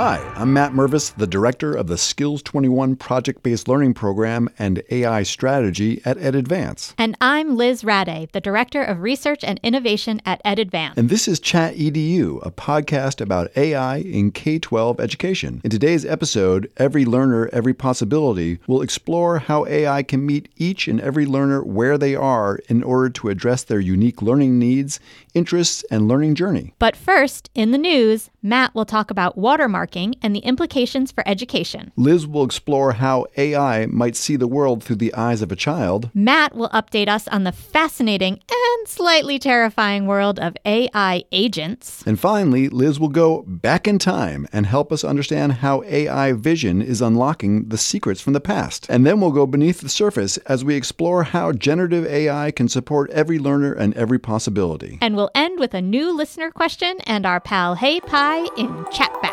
Hi, I'm Matt Mervis, the director of the Skills 21 project based learning program and AI strategy at EdAdvance. And I'm Liz Rade, the director of research and innovation at EdAdvance. And this is Chat EDU, a podcast about AI in K 12 education. In today's episode, Every Learner, Every Possibility will explore how AI can meet each and every learner where they are in order to address their unique learning needs, interests, and learning journey. But first, in the news, Matt will talk about watermarking and the implications for education. Liz will explore how AI might see the world through the eyes of a child. Matt will update us on the fascinating and slightly terrifying world of AI agents. And finally, Liz will go back in time and help us understand how AI vision is unlocking the secrets from the past. And then we'll go beneath the surface as we explore how generative AI can support every learner and every possibility. And we'll end with a new listener question and our pal Hey Pi in Chatback.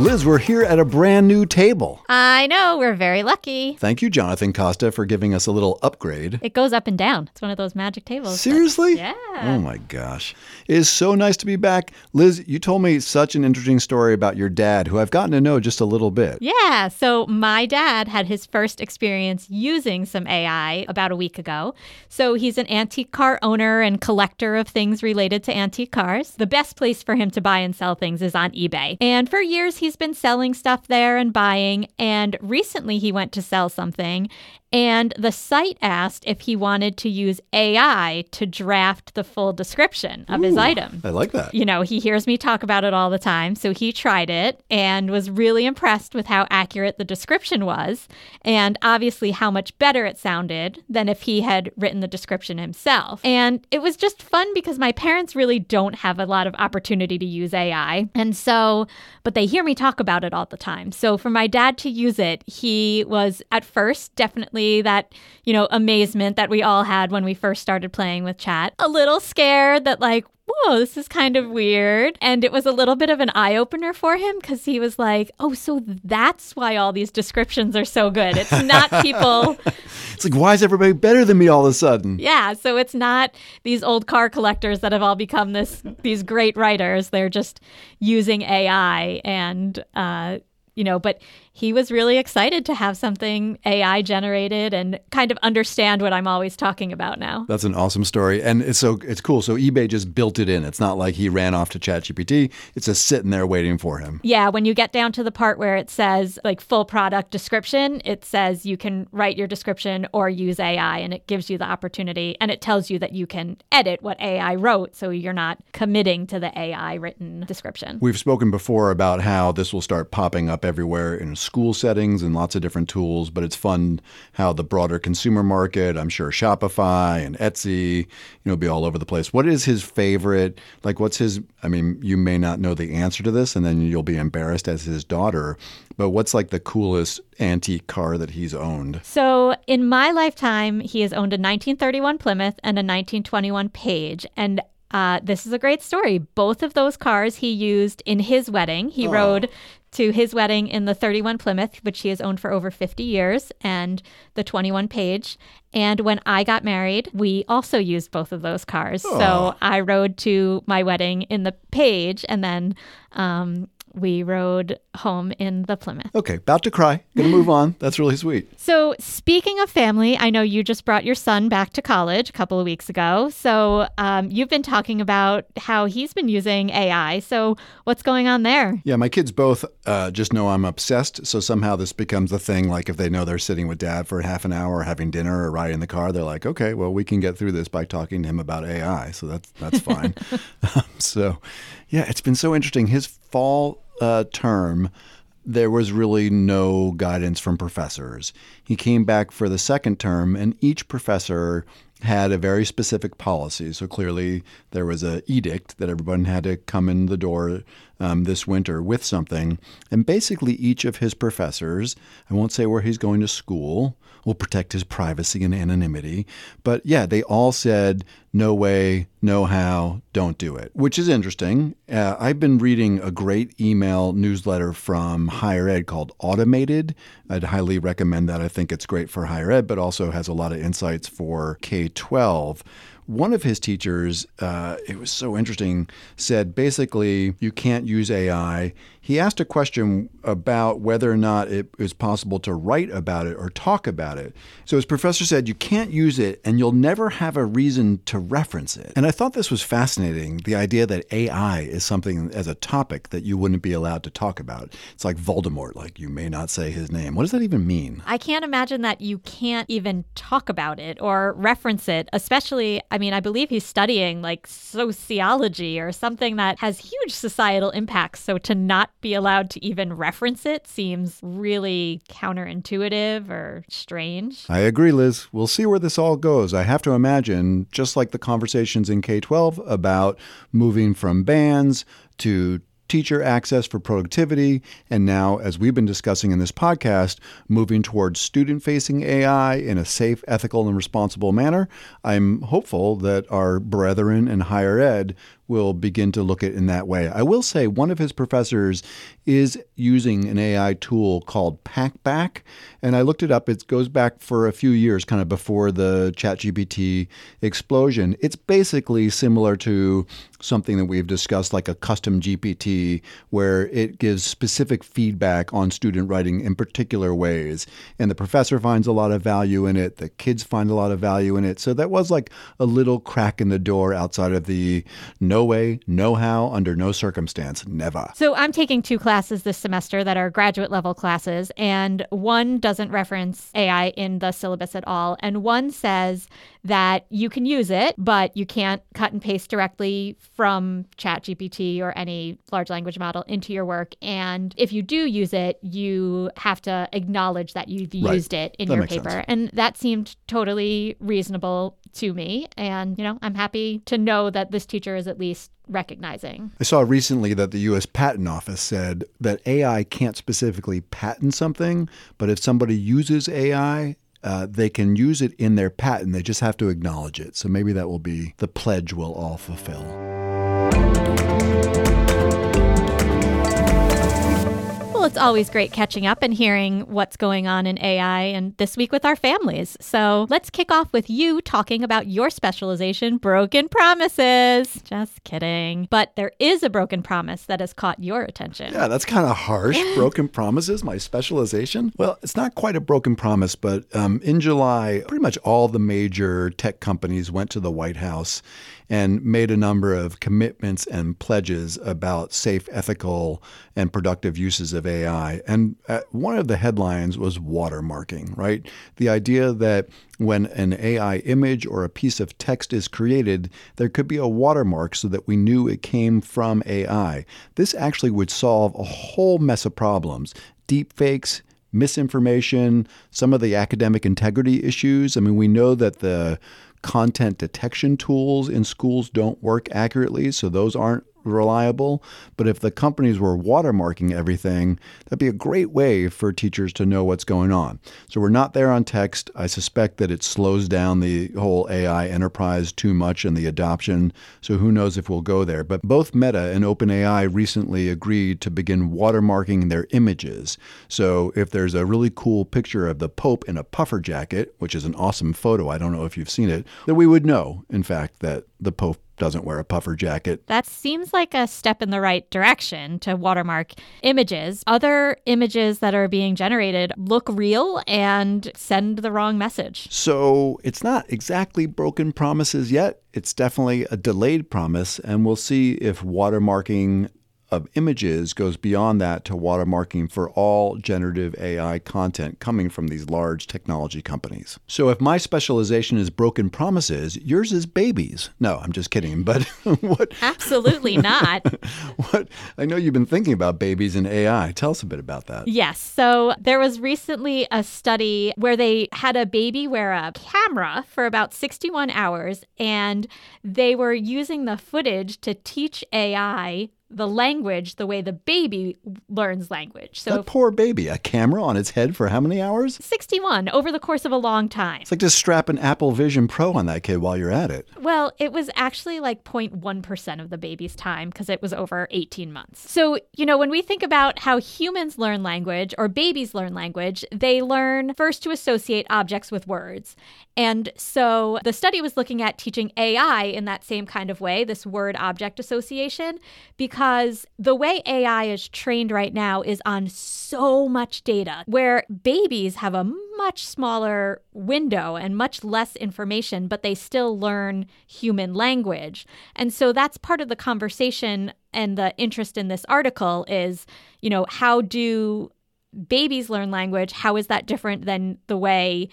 Liz, we're here at a brand new table. I know, we're very lucky. Thank you, Jonathan Costa, for giving us a little upgrade. It goes up and down. It's one of those magic tables. Seriously? yeah. Oh my gosh. It is so nice to be back. Liz, you told me such an interesting story about your dad, who I've gotten to know just a little bit. Yeah, so my dad had his first experience using some AI about a week ago. So he's an antique car owner and collector of things related to antique cars. The best place for him to buy and sell things is on eBay. And for years, he's been selling stuff there and buying. And recently, he went to sell something. And the site asked if he wanted to use AI to draft the full description of his item I like that. you know, he hears me talk about it all the time. So he tried it and was really impressed with how accurate the description was, and obviously how much better it sounded than if he had written the description himself. And it was just fun because my parents really don't have a lot of opportunity to use AI. And so, but they hear me talk about it all the time. So for my dad to use it, he was at first definitely that, you know, amazement that we all had when we first started playing with chat. A little scared that, like, whoa, this is kind of weird. And it was a little bit of an eye opener for him because he was like, oh, so that's why all these descriptions are so good. It's not people. It's like, why is everybody better than me all of a sudden? yeah. So it's not these old car collectors that have all become this these great writers. They're just using AI and, uh, you know, but he was really excited to have something AI generated and kind of understand what I'm always talking about now. That's an awesome story, and it's so it's cool. So eBay just built it in. It's not like he ran off to ChatGPT. It's just sitting there waiting for him. Yeah, when you get down to the part where it says like full product description, it says you can write your description or use AI and it gives you the opportunity and it tells you that you can edit what AI wrote so you're not committing to the AI written description. We've spoken before about how this will start popping up everywhere in school settings and lots of different tools, but it's fun how the broader consumer market, I'm sure Shopify and Etsy, you know, be all over the place. What is his favorite? Like, what's his? I mean, you may not know the answer to this, and then you'll be embarrassed as his daughter, but what's like the coolest antique car that he's owned? So, in my lifetime, he has owned a 1931 Plymouth and a 1921 Paige. And uh, this is a great story. Both of those cars he used in his wedding. He rode to his wedding in the 31 Plymouth, which he has owned for over 50 years, and the 21 Paige. And when I got married, we also used both of those cars. So I rode to my wedding in the Paige, and then um, we rode home in the Plymouth. Okay, about to cry. Gonna move on. That's really sweet. So, speaking of family, I know you just brought your son back to college a couple of weeks ago. So, um, you've been talking about how he's been using AI. So, what's going on there? Yeah, my kids both uh, just know I'm obsessed. So somehow this becomes a thing. Like if they know they're sitting with dad for half an hour, or having dinner, or riding in the car, they're like, "Okay, well, we can get through this by talking to him about AI." So that's that's fine. um, so, yeah, it's been so interesting. His fall uh, term, there was really no guidance from professors. He came back for the second term, and each professor had a very specific policy. So clearly, there was an edict that everyone had to come in the door um, this winter with something. And basically, each of his professors, I won't say where he's going to school, will protect his privacy and anonymity. But yeah, they all said, no way, no how, don't do it, which is interesting. Uh, I've been reading a great email newsletter from higher ed called Automated. I'd highly recommend that. I think it's great for higher ed, but also has a lot of insights for K 12 one of his teachers, uh, it was so interesting, said basically you can't use AI. He asked a question about whether or not it was possible to write about it or talk about it. So his professor said you can't use it and you'll never have a reason to reference it. And I thought this was fascinating the idea that AI is something as a topic that you wouldn't be allowed to talk about. It's like Voldemort, like you may not say his name. What does that even mean? I can't imagine that you can't even talk about it or reference it, especially, I mean, I believe he's studying like sociology or something that has huge societal impacts. So to not be allowed to even reference it seems really counterintuitive or strange. I agree, Liz. We'll see where this all goes. I have to imagine, just like the conversations in K 12 about moving from bands to teacher access for productivity, and now, as we've been discussing in this podcast, moving towards student facing AI in a safe, ethical, and responsible manner. I'm hopeful that our brethren in higher ed will begin to look at in that way. I will say one of his professors is using an AI tool called PackBack, and I looked it up. It goes back for a few years, kind of before the ChatGPT explosion. It's basically similar to something that we've discussed, like a custom GPT, where it gives specific feedback on student writing in particular ways. And the professor finds a lot of value in it, the kids find a lot of value in it. So that was like a little crack in the door outside of the no no way, no how, under no circumstance, never. So I'm taking two classes this semester that are graduate level classes, and one doesn't reference AI in the syllabus at all, and one says that you can use it, but you can't cut and paste directly from ChatGPT or any large language model into your work. And if you do use it, you have to acknowledge that you've Right. used it in That your paper. sense. And that seemed totally reasonable to me. And, you know, I'm happy to know that this teacher is at least recognizing. I saw recently that the U.S. Patent Office said that AI can't specifically patent something, but if somebody uses AI, uh, they can use it in their patent. They just have to acknowledge it. So maybe that will be the pledge we'll all fulfill. It's always great catching up and hearing what's going on in AI and this week with our families. So let's kick off with you talking about your specialization, broken promises. Just kidding. But there is a broken promise that has caught your attention. Yeah, that's kind of harsh. broken promises, my specialization. Well, it's not quite a broken promise, but um, in July, pretty much all the major tech companies went to the White House and made a number of commitments and pledges about safe, ethical, and productive uses of AI. And uh, one of the headlines was watermarking, right? The idea that when an AI image or a piece of text is created, there could be a watermark so that we knew it came from AI. This actually would solve a whole mess of problems. Deep fakes, misinformation, some of the academic integrity issues. I mean, we know that the content detection tools in schools don't work accurately, so those aren't reliable. But if the companies were watermarking everything, that'd be a great way for teachers to know what's going on. So we're not there on text. I suspect that it slows down the whole AI enterprise too much and the adoption. So who knows if we'll go there. But both Meta and OpenAI recently agreed to begin watermarking their images. So if there's a really cool picture of the Pope in a puffer jacket, which is an awesome photo, I don't know if you've seen it, that we would know, in fact, that the Pope doesn't wear a puffer jacket. That seems like a step in the right direction to watermark images. Other images that are being generated look real and send the wrong message. So it's not exactly broken promises yet. It's definitely a delayed promise, and we'll see if watermarking of images goes beyond that to watermarking for all generative AI content coming from these large technology companies. So if my specialization is broken promises, yours is babies. No, I'm just kidding. But what Absolutely not. what I know you've been thinking about babies and AI. Tell us a bit about that. Yes. So there was recently a study where they had a baby wear a camera for about 61 hours and they were using the footage to teach AI the language the way the baby learns language. So that poor baby, a camera on its head for how many hours? 61 over the course of a long time. It's like just strap an Apple Vision Pro on that kid while you're at it. Well, it was actually like 0.1% of the baby's time because it was over 18 months. So, you know, when we think about how humans learn language or babies learn language, they learn first to associate objects with words. And so the study was looking at teaching AI in that same kind of way, this word object association, because the way AI is trained right now is on so much data, where babies have a much smaller window and much less information, but they still learn human language. And so that's part of the conversation and the interest in this article is, you know, how do babies learn language? How is that different than the way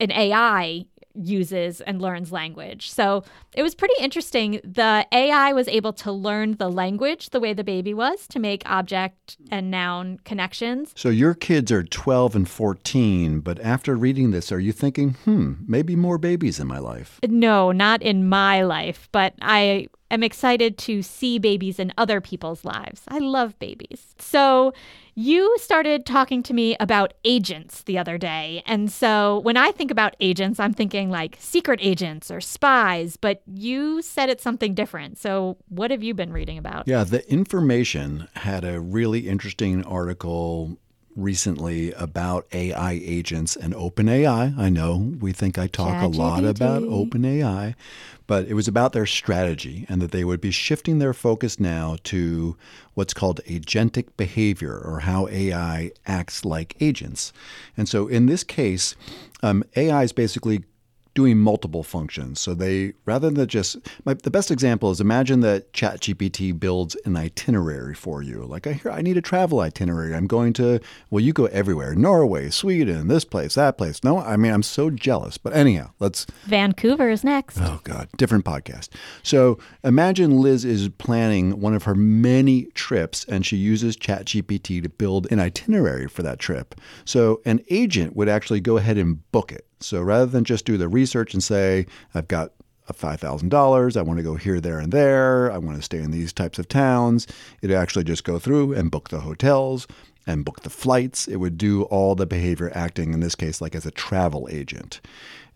an AI uses and learns language. So it was pretty interesting. The AI was able to learn the language the way the baby was to make object and noun connections. So your kids are 12 and 14, but after reading this, are you thinking, hmm, maybe more babies in my life? No, not in my life, but I am excited to see babies in other people's lives. I love babies. So you started talking to me about agents the other day. And so when I think about agents, I'm thinking like secret agents or spies, but you said it's something different. So what have you been reading about? Yeah, the information had a really interesting article recently about AI agents and OpenAI. I know we think I talk a lot about OpenAI, but it was about their strategy and that they would be shifting their focus now to what's called agentic behavior or how AI acts like agents. And so in this case, um, AI is basically doing multiple functions. So they rather than just my, the best example is imagine that ChatGPT builds an itinerary for you. Like I hear I need a travel itinerary. I'm going to well you go everywhere. Norway, Sweden, this place, that place. No, I mean I'm so jealous. But anyhow, let's Vancouver is next. Oh god, different podcast. So imagine Liz is planning one of her many trips and she uses ChatGPT to build an itinerary for that trip. So an agent would actually go ahead and book it. So rather than just do the research and say, I've got $5,000, I want to go here, there, and there, I want to stay in these types of towns, it actually just go through and book the hotels and book the flights. It would do all the behavior acting, in this case, like as a travel agent.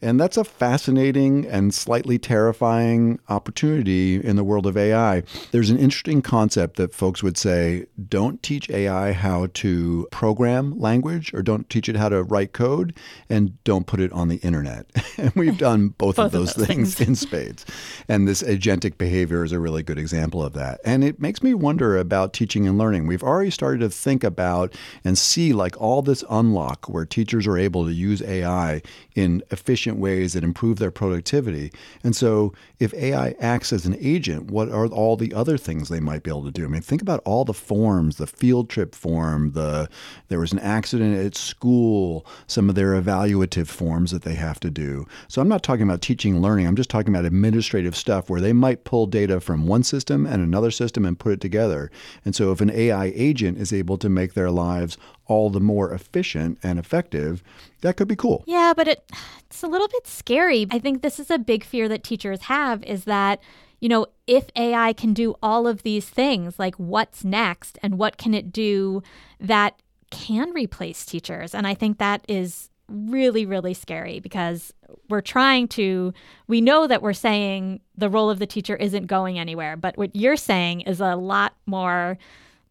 And that's a fascinating and slightly terrifying opportunity in the world of AI. There's an interesting concept that folks would say don't teach AI how to program language or don't teach it how to write code and don't put it on the internet. and we've done both, both of those, of those things, things in spades. And this agentic behavior is a really good example of that. And it makes me wonder about teaching and learning. We've already started to think about and see like all this unlock where teachers are able to use AI in efficient efficient ways that improve their productivity. And so, if AI acts as an agent, what are all the other things they might be able to do? I mean, think about all the forms, the field trip form, the there was an accident at school, some of their evaluative forms that they have to do. So, I'm not talking about teaching and learning. I'm just talking about administrative stuff where they might pull data from one system and another system and put it together. And so, if an AI agent is able to make their lives all the more efficient and effective, that could be cool. Yeah, but it it's a little bit scary. I think this is a big fear that teachers have is that you know, if AI can do all of these things, like what's next and what can it do that can replace teachers? And I think that is really, really scary because we're trying to, we know that we're saying the role of the teacher isn't going anywhere, but what you're saying is a lot more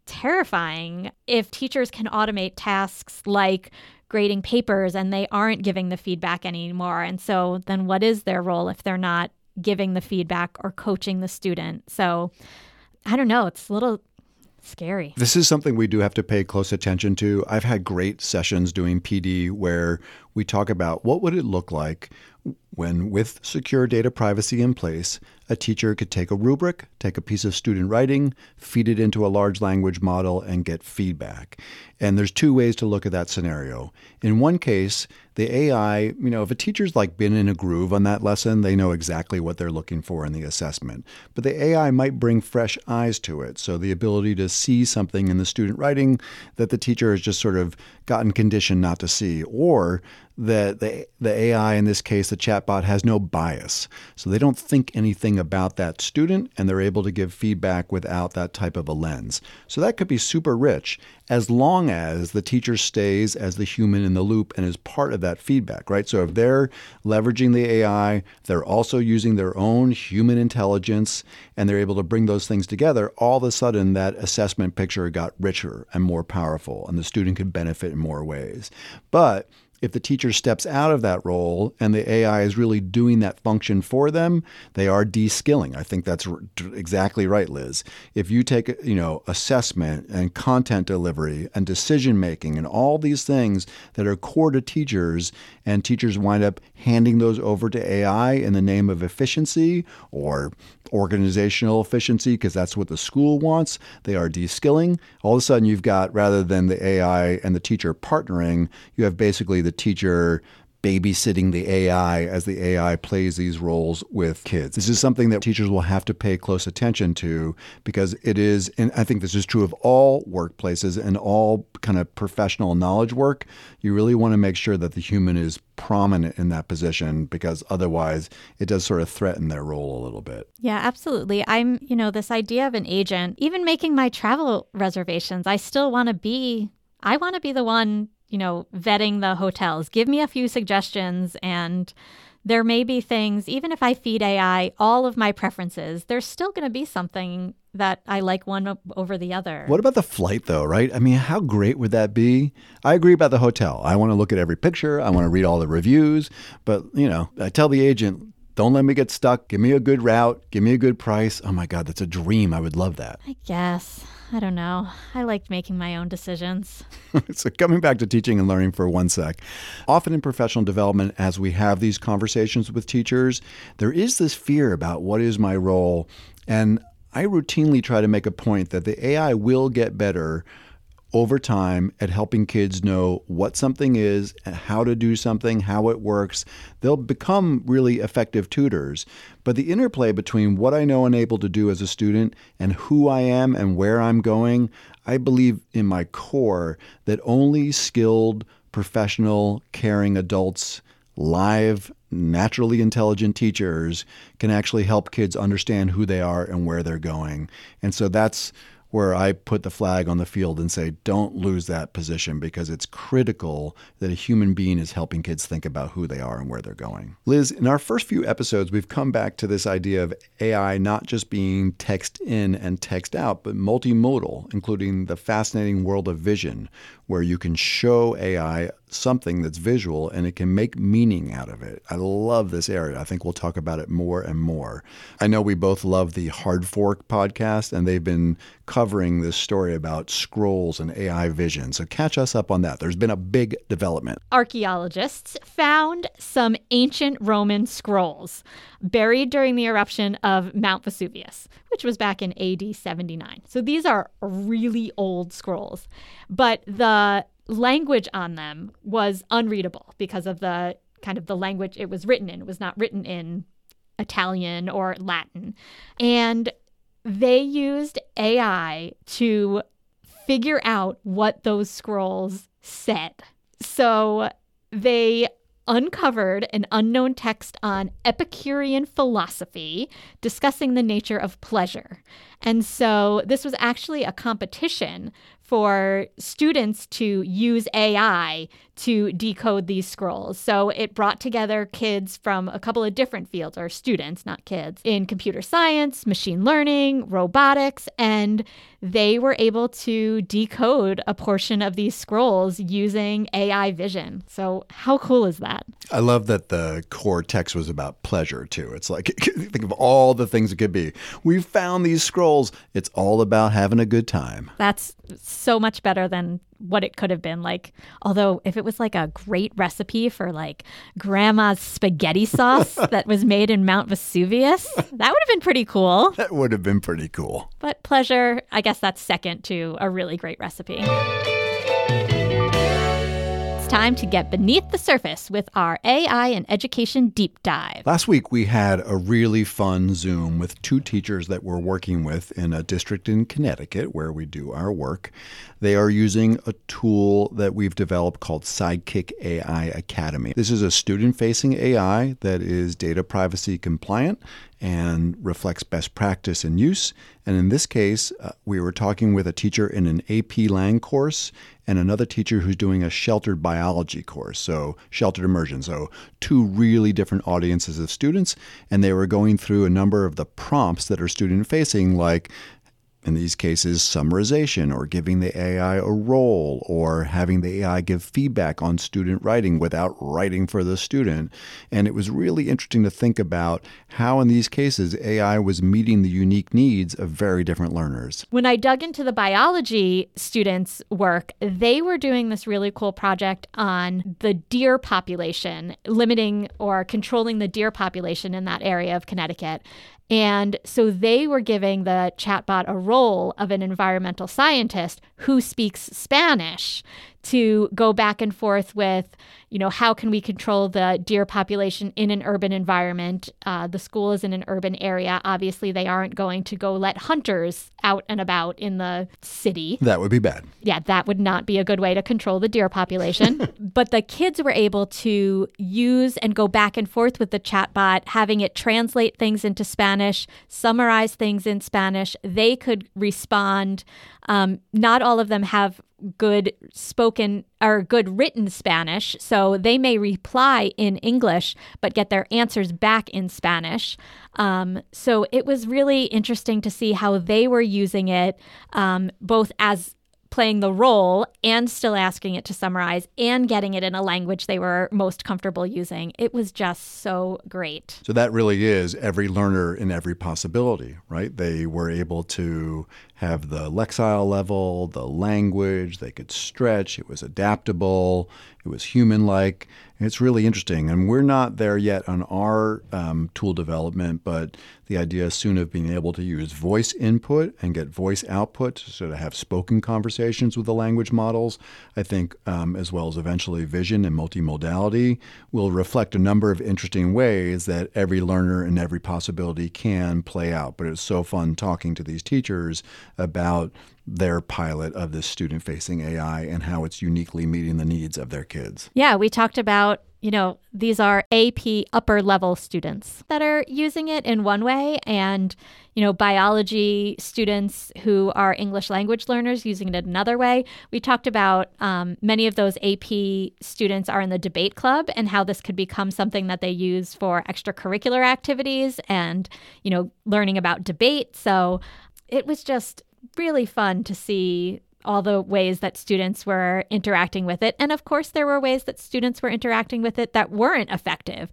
terrifying if teachers can automate tasks like grading papers and they aren't giving the feedback anymore. And so then what is their role if they're not giving the feedback or coaching the student? So I don't know. It's a little scary. This is something we do have to pay close attention to. I've had great sessions doing PD where we talk about what would it look like when with secure data privacy in place, a teacher could take a rubric, take a piece of student writing, feed it into a large language model, and get feedback. And there's two ways to look at that scenario. In one case, the AI, you know, if a teacher's like been in a groove on that lesson, they know exactly what they're looking for in the assessment. But the AI might bring fresh eyes to it. So the ability to see something in the student writing that the teacher has just sort of gotten conditioned not to see, or that the, the AI, in this case, the chatbot has no bias. So they don't think anything about that student and they're able to give feedback without that type of a lens. So that could be super rich as long as the teacher stays as the human in the loop and is part of that feedback, right? So if they're leveraging the AI, they're also using their own human intelligence and they're able to bring those things together, all of a sudden that assessment picture got richer and more powerful and the student could benefit in more ways. But if the teacher steps out of that role and the AI is really doing that function for them, they are de-skilling. I think that's exactly right, Liz. If you take, you know, assessment and content delivery and decision making and all these things that are core to teachers and teachers wind up handing those over to AI in the name of efficiency or organizational efficiency because that's what the school wants. They are de-skilling. All of a sudden you've got rather than the AI and the teacher partnering, you have basically the teacher babysitting the AI as the AI plays these roles with kids. This is something that teachers will have to pay close attention to because it is, and I think this is true of all workplaces and all kind of professional knowledge work. You really want to make sure that the human is prominent in that position because otherwise it does sort of threaten their role a little bit. Yeah, absolutely. I'm, you know, this idea of an agent, even making my travel reservations, I still want to be I want to be the one you know, vetting the hotels. Give me a few suggestions and there may be things, even if I feed AI all of my preferences, there's still going to be something that I like one over the other. What about the flight, though, right? I mean, how great would that be? I agree about the hotel. I want to look at every picture, I want to read all the reviews. But, you know, I tell the agent, don't let me get stuck. Give me a good route. Give me a good price. Oh my God, that's a dream. I would love that. I guess. I don't know. I liked making my own decisions. so, coming back to teaching and learning for one sec, often in professional development, as we have these conversations with teachers, there is this fear about what is my role. And I routinely try to make a point that the AI will get better over time at helping kids know what something is, and how to do something, how it works. They'll become really effective tutors. But the interplay between what I know and able to do as a student and who I am and where I'm going, I believe in my core that only skilled, professional, caring adults, live, naturally intelligent teachers can actually help kids understand who they are and where they're going. And so that's where I put the flag on the field and say, don't lose that position because it's critical that a human being is helping kids think about who they are and where they're going. Liz, in our first few episodes, we've come back to this idea of AI not just being text in and text out, but multimodal, including the fascinating world of vision, where you can show AI something that's visual and it can make meaning out of it. I love this area. I think we'll talk about it more and more. I know we both love the Hard Fork podcast, and they've been covering this story about scrolls and AI vision. So catch us up on that. There's been a big development. Archaeologists found some ancient Roman scrolls buried during the eruption of Mount Vesuvius, which was back in AD 79. So these are really old scrolls, but the language on them was unreadable because of the kind of the language it was written in. It was not written in Italian or Latin. And they used AI to figure out what those scrolls said. So they uncovered an unknown text on Epicurean philosophy discussing the nature of pleasure. And so this was actually a competition for students to use AI to decode these scrolls. So it brought together kids from a couple of different fields, or students, not kids, in computer science, machine learning, robotics, and they were able to decode a portion of these scrolls using AI vision. So, how cool is that? I love that the core text was about pleasure, too. It's like, think of all the things it could be. We found these scrolls. It's all about having a good time. That's so much better than what it could have been like. Although if it was like a great recipe for like grandma's spaghetti sauce that was made in mount vesuvius that would have been pretty cool. That would have been pretty cool. But pleasure i guess that's second to a really great recipe Time to get beneath the surface with our AI and education deep dive. Last week, we had a really fun Zoom with two teachers that we're working with in a district in Connecticut where we do our work. They are using a tool that we've developed called Sidekick AI Academy. This is a student facing AI that is data privacy compliant and reflects best practice and use. And in this case, uh, we were talking with a teacher in an AP Lang course and another teacher who's doing a sheltered biology course, so sheltered immersion. So, two really different audiences of students, and they were going through a number of the prompts that are student facing, like in these cases, summarization or giving the AI a role or having the AI give feedback on student writing without writing for the student. And it was really interesting to think about how, in these cases, AI was meeting the unique needs of very different learners. When I dug into the biology students' work, they were doing this really cool project on the deer population, limiting or controlling the deer population in that area of Connecticut. And so they were giving the chatbot a role of an environmental scientist who speaks Spanish to go back and forth with, you know, how can we control the deer population in an urban environment? Uh, the school is in an urban area. Obviously, they aren't going to go let hunters out and about in the city. That would be bad. Yeah, that would not be a good way to control the deer population. but the kids were able to use and go back and forth with the chatbot, having it translate things into Spanish, summarize things in Spanish. They could respond. Um, not all of them have good spoken or good written Spanish, so they may reply in English but get their answers back in Spanish. Um, so it was really interesting to see how they were using it um, both as playing the role and still asking it to summarize and getting it in a language they were most comfortable using. It was just so great. So that really is every learner in every possibility, right? They were able to have the lexile level, the language, they could stretch, it was adaptable, it was human like. It's really interesting. And we're not there yet on our um, tool development, but the idea soon of being able to use voice input and get voice output to sort of have spoken conversations with the language models, I think, um, as well as eventually vision and multimodality, will reflect a number of interesting ways that every learner and every possibility can play out. But it's so fun talking to these teachers about their pilot of this student facing AI and how it's uniquely meeting the needs of their kids. Yeah, we talked about, you know, these are AP upper level students that are using it in one way, and, you know, biology students who are English language learners using it another way. We talked about um, many of those AP students are in the debate club and how this could become something that they use for extracurricular activities and, you know, learning about debate. So it was just really fun to see all the ways that students were interacting with it. And of course, there were ways that students were interacting with it that weren't effective.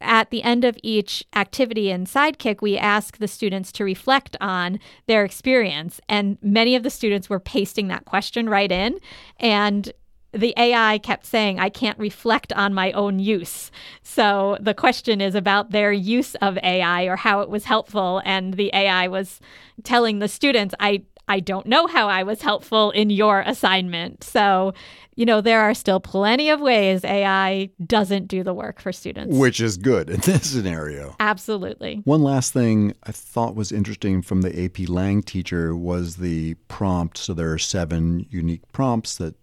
At the end of each activity in Sidekick, we ask the students to reflect on their experience. And many of the students were pasting that question right in. And the AI kept saying, I can't reflect on my own use. So the question is about their use of AI or how it was helpful. And the AI was telling the students, I, I don't know how I was helpful in your assignment. So, you know, there are still plenty of ways AI doesn't do the work for students. Which is good in this scenario. Absolutely. One last thing I thought was interesting from the AP Lang teacher was the prompt. So there are seven unique prompts that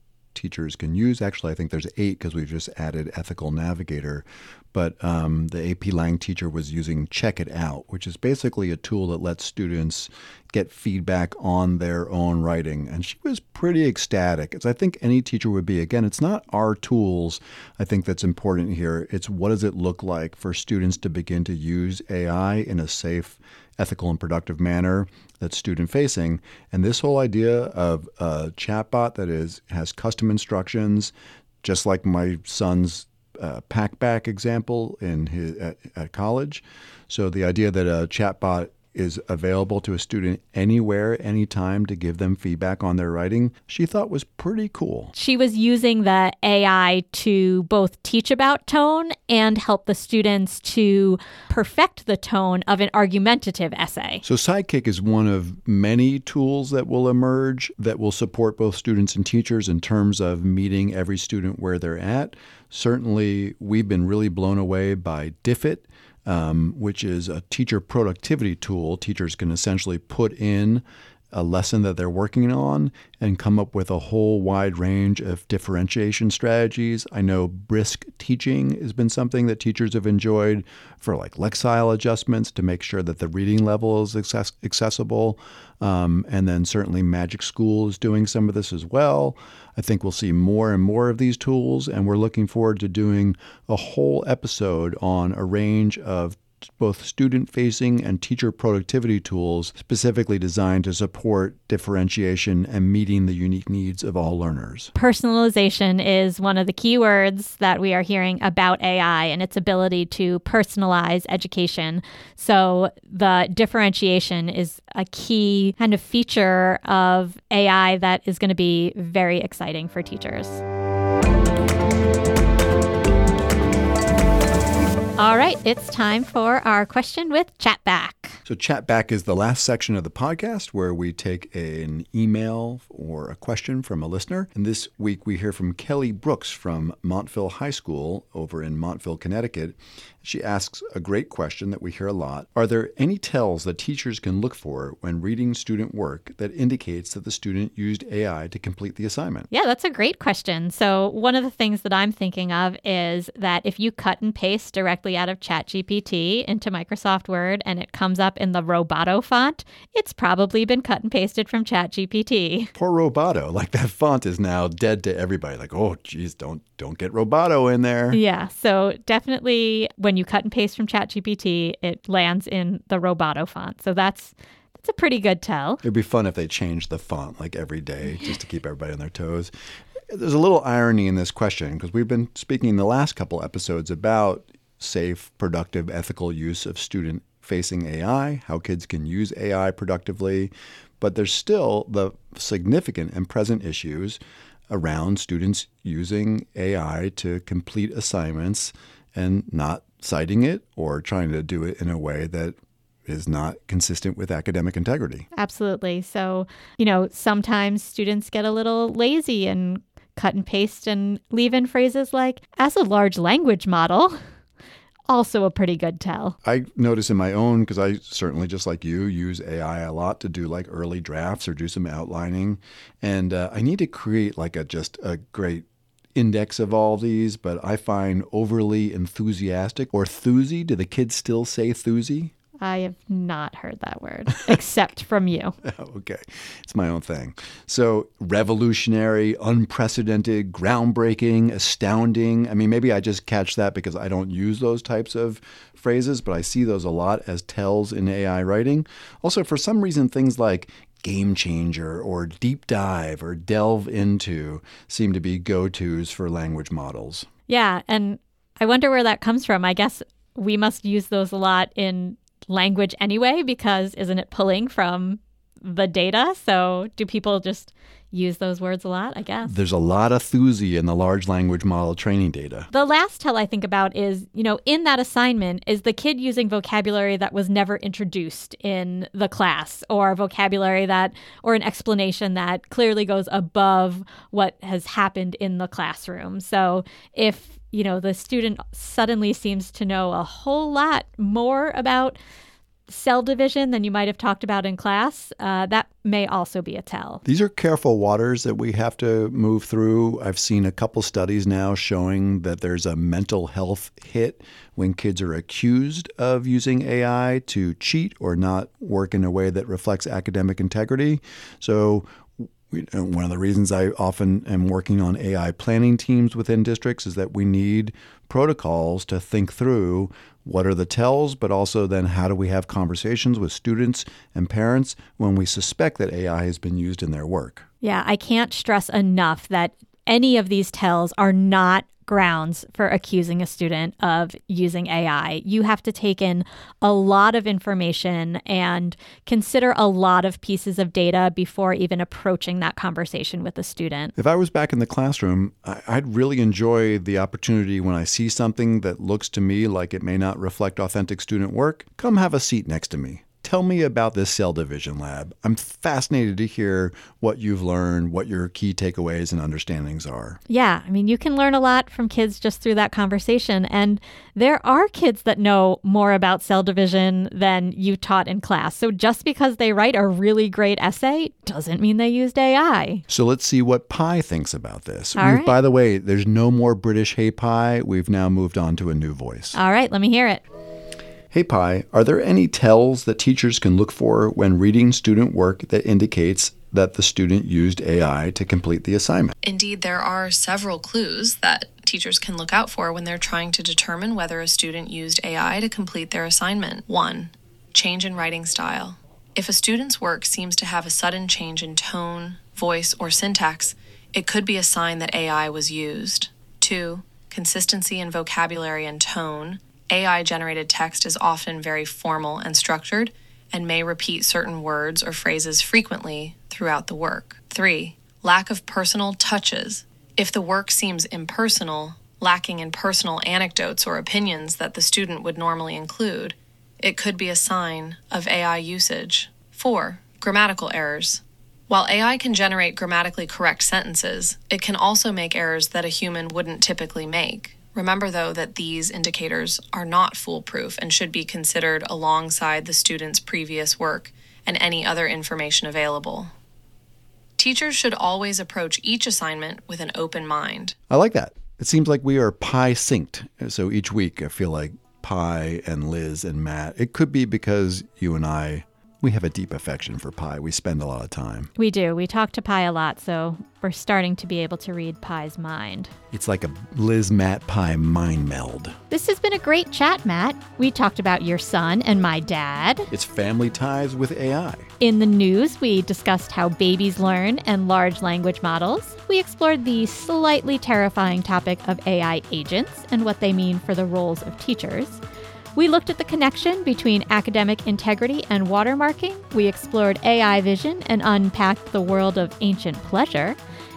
teachers can use. Actually, I think there's eight because we've just added Ethical Navigator. But um, the AP Lang teacher was using Check It Out, which is basically a tool that lets students get feedback on their own writing. And she was pretty ecstatic, as I think any teacher would be. Again, it's not our tools, I think, that's important here. It's what does it look like for students to begin to use AI in a safe, ethical, and productive manner that's student facing. And this whole idea of a chatbot that is has custom instructions, just like my son's uh, packback example in his at, at college. So the idea that a chatbot is available to a student anywhere, anytime to give them feedback on their writing, she thought was pretty cool. She was using the AI to both teach about tone and help the students to perfect the tone of an argumentative essay. So, Sidekick is one of many tools that will emerge that will support both students and teachers in terms of meeting every student where they're at. Certainly, we've been really blown away by Diffit um, which is a teacher productivity tool. Teachers can essentially put in a lesson that they're working on and come up with a whole wide range of differentiation strategies. I know brisk teaching has been something that teachers have enjoyed for like lexile adjustments to make sure that the reading level is access- accessible. Um, and then certainly Magic School is doing some of this as well. I think we'll see more and more of these tools, and we're looking forward to doing a whole episode on a range of both student facing and teacher productivity tools specifically designed to support differentiation and meeting the unique needs of all learners. Personalization is one of the key words that we are hearing about AI and its ability to personalize education. So, the differentiation is a key kind of feature of AI that is going to be very exciting for teachers. All right, it's time for our question with Chatback. So, Chatback is the last section of the podcast where we take an email or a question from a listener. And this week we hear from Kelly Brooks from Montville High School over in Montville, Connecticut. She asks a great question that we hear a lot. Are there any tells that teachers can look for when reading student work that indicates that the student used AI to complete the assignment? Yeah, that's a great question. So, one of the things that I'm thinking of is that if you cut and paste directly out of ChatGPT into Microsoft Word and it comes up in the Roboto font, it's probably been cut and pasted from ChatGPT. Poor Roboto. Like that font is now dead to everybody. Like, oh, geez, don't don't get Roboto in there. Yeah. So definitely when you cut and paste from ChatGPT, it lands in the Roboto font. So that's that's a pretty good tell. It'd be fun if they changed the font like every day just to keep everybody on their toes. There's a little irony in this question because we've been speaking the last couple episodes about safe, productive, ethical use of student facing AI, how kids can use AI productively. But there's still the significant and present issues around students using AI to complete assignments and not citing it or trying to do it in a way that is not consistent with academic integrity. Absolutely. So, you know, sometimes students get a little lazy and cut and paste and leave in phrases like, as a large language model also a pretty good tell. I notice in my own, because I certainly, just like you, use AI a lot to do like early drafts or do some outlining. And uh, I need to create like a just a great index of all these, but I find overly enthusiastic or thuzy. Do the kids still say thuzy? I have not heard that word except from you. okay. It's my own thing. So, revolutionary, unprecedented, groundbreaking, astounding. I mean, maybe I just catch that because I don't use those types of phrases, but I see those a lot as tells in AI writing. Also, for some reason, things like game changer or deep dive or delve into seem to be go tos for language models. Yeah. And I wonder where that comes from. I guess we must use those a lot in language anyway because isn't it pulling from the data? So do people just use those words a lot, I guess. There's a lot of thuzy in the large language model training data. The last tell I think about is, you know, in that assignment, is the kid using vocabulary that was never introduced in the class or vocabulary that, or an explanation that clearly goes above what has happened in the classroom. So if you know, the student suddenly seems to know a whole lot more about cell division than you might have talked about in class, uh, that may also be a tell. These are careful waters that we have to move through. I've seen a couple studies now showing that there's a mental health hit when kids are accused of using AI to cheat or not work in a way that reflects academic integrity. So Uh, one of the reasons I often am working on AI planning teams within districts is that we need protocols to think through what are the tells, but also then how do we have conversations with students and parents when we suspect that AI has been used in their work. Yeah, I can't stress enough that any of these tells are not grounds for accusing a student of using AI. You have to take in a lot of information and consider a lot of pieces of data before even approaching that conversation with a student. If I was back in the classroom, I'd really enjoy the opportunity when I see something that looks to me like it may not reflect authentic student work, come have a seat next to me. Tell me about this cell division lab. I'm fascinated to hear what you've learned, what your key takeaways and understandings are. Yeah, I mean, you can learn a lot from kids just through that conversation. And there are kids that know more about cell division than you taught in class. So just because they write a really great essay doesn't mean they used AI. So let's see what Pi thinks about this. All right. By the way, there's no more British Hey Pi. We've now moved on to a new voice. All right, let me hear it. Hey Pi, are there any tells that teachers can look for when reading student work that indicates that the student used AI to complete the assignment? Indeed, there are several clues that teachers can look out for when they're trying to determine whether a student used AI to complete their assignment. 1. Change in writing style. If a student's work seems to have a sudden change in tone, voice, or syntax, it could be a sign that AI was used. 2. Consistency in vocabulary and tone. AI generated text is often very formal and structured and may repeat certain words or phrases frequently throughout the work. 3. Lack of personal touches. If the work seems impersonal, lacking in personal anecdotes or opinions that the student would normally include, it could be a sign of AI usage. 4. Grammatical errors. While AI can generate grammatically correct sentences, it can also make errors that a human wouldn't typically make. Remember, though, that these indicators are not foolproof and should be considered alongside the student's previous work and any other information available. Teachers should always approach each assignment with an open mind. I like that. It seems like we are Pi synced. So each week I feel like Pi and Liz and Matt. It could be because you and I we have a deep affection for Pi. We spend a lot of time. We do. We talk to Pi a lot, so we're starting to be able to read Pi's mind. It's like a Liz Matt Pi mind meld. This has been a great chat, Matt. We talked about your son and my dad. It's family ties with AI. In the news, we discussed how babies learn and large language models. We explored the slightly terrifying topic of AI agents and what they mean for the roles of teachers. We looked at the connection between academic integrity and watermarking. We explored AI vision and unpacked the world of ancient pleasure.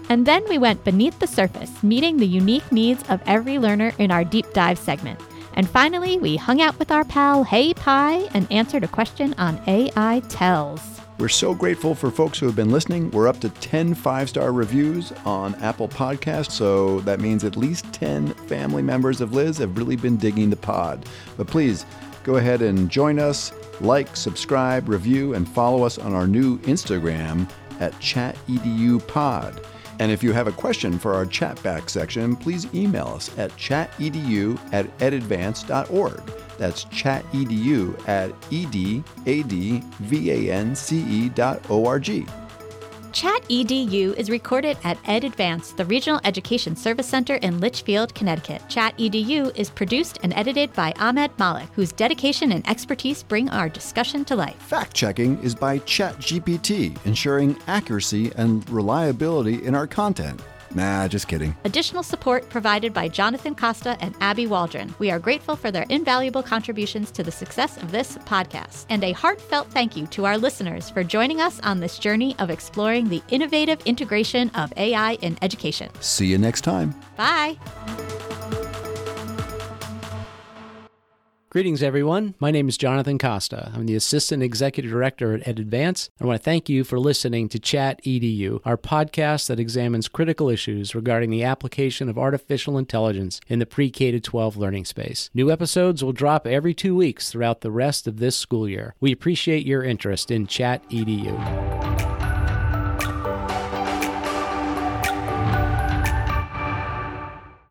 And then we went beneath the surface, meeting the unique needs of every learner in our deep dive segment. And finally, we hung out with our pal Hey Pi and answered a question on AI tells. We're so grateful for folks who have been listening. We're up to 10 five star reviews on Apple Podcasts, so that means at least 10 family members of Liz have really been digging the pod. But please go ahead and join us, like, subscribe, review, and follow us on our new Instagram at ChatEduPod. And if you have a question for our chatback section, please email us at chatedu at edadvance.org. That's chatedu at edadvance dot org. Chat EDU is recorded at Ed EdAdvance, the Regional Education Service Center in Litchfield, Connecticut. Chat EDU is produced and edited by Ahmed Malik, whose dedication and expertise bring our discussion to life. Fact checking is by ChatGPT, ensuring accuracy and reliability in our content. Nah, just kidding. Additional support provided by Jonathan Costa and Abby Waldron. We are grateful for their invaluable contributions to the success of this podcast. And a heartfelt thank you to our listeners for joining us on this journey of exploring the innovative integration of AI in education. See you next time. Bye. Greetings, everyone. My name is Jonathan Costa. I'm the Assistant Executive Director at EdAdvance. I want to thank you for listening to Chat EDU, our podcast that examines critical issues regarding the application of artificial intelligence in the pre K 12 learning space. New episodes will drop every two weeks throughout the rest of this school year. We appreciate your interest in Chat EDU.